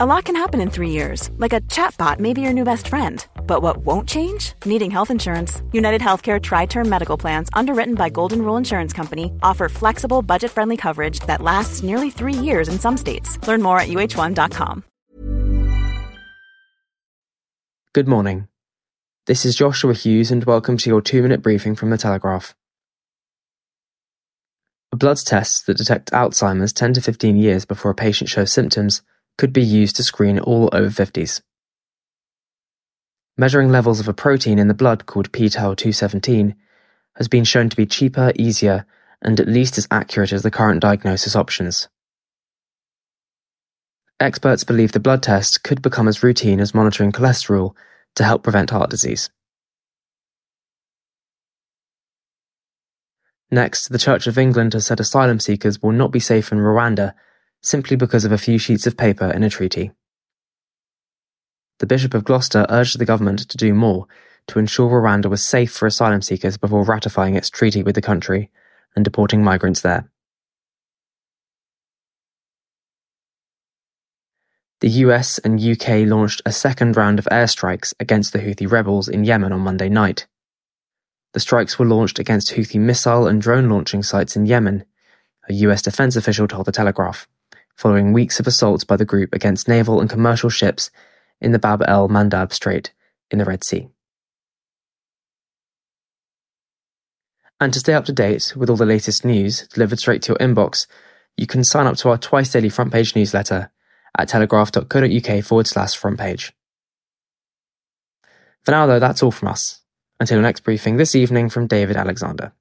A lot can happen in three years, like a chatbot may be your new best friend. But what won't change? Needing health insurance. United Healthcare Tri Term Medical Plans, underwritten by Golden Rule Insurance Company, offer flexible, budget friendly coverage that lasts nearly three years in some states. Learn more at uh1.com. Good morning. This is Joshua Hughes, and welcome to your two minute briefing from The Telegraph. Blood test that detects Alzheimer's 10 to 15 years before a patient shows symptoms could be used to screen all over 50s. Measuring levels of a protein in the blood called p-tau217 has been shown to be cheaper, easier, and at least as accurate as the current diagnosis options. Experts believe the blood test could become as routine as monitoring cholesterol to help prevent heart disease. Next, the Church of England has said asylum seekers will not be safe in Rwanda simply because of a few sheets of paper in a treaty. The Bishop of Gloucester urged the government to do more to ensure Rwanda was safe for asylum seekers before ratifying its treaty with the country and deporting migrants there. The US and UK launched a second round of airstrikes against the Houthi rebels in Yemen on Monday night. The strikes were launched against Houthi missile and drone launching sites in Yemen, a US defense official told The Telegraph following weeks of assaults by the group against naval and commercial ships in the Bab el Mandeb Strait in the Red Sea. And to stay up to date with all the latest news delivered straight to your inbox, you can sign up to our twice daily front page newsletter at telegraph.co.uk forward slash front page. For now, though, that's all from us. Until the next briefing this evening from David Alexander.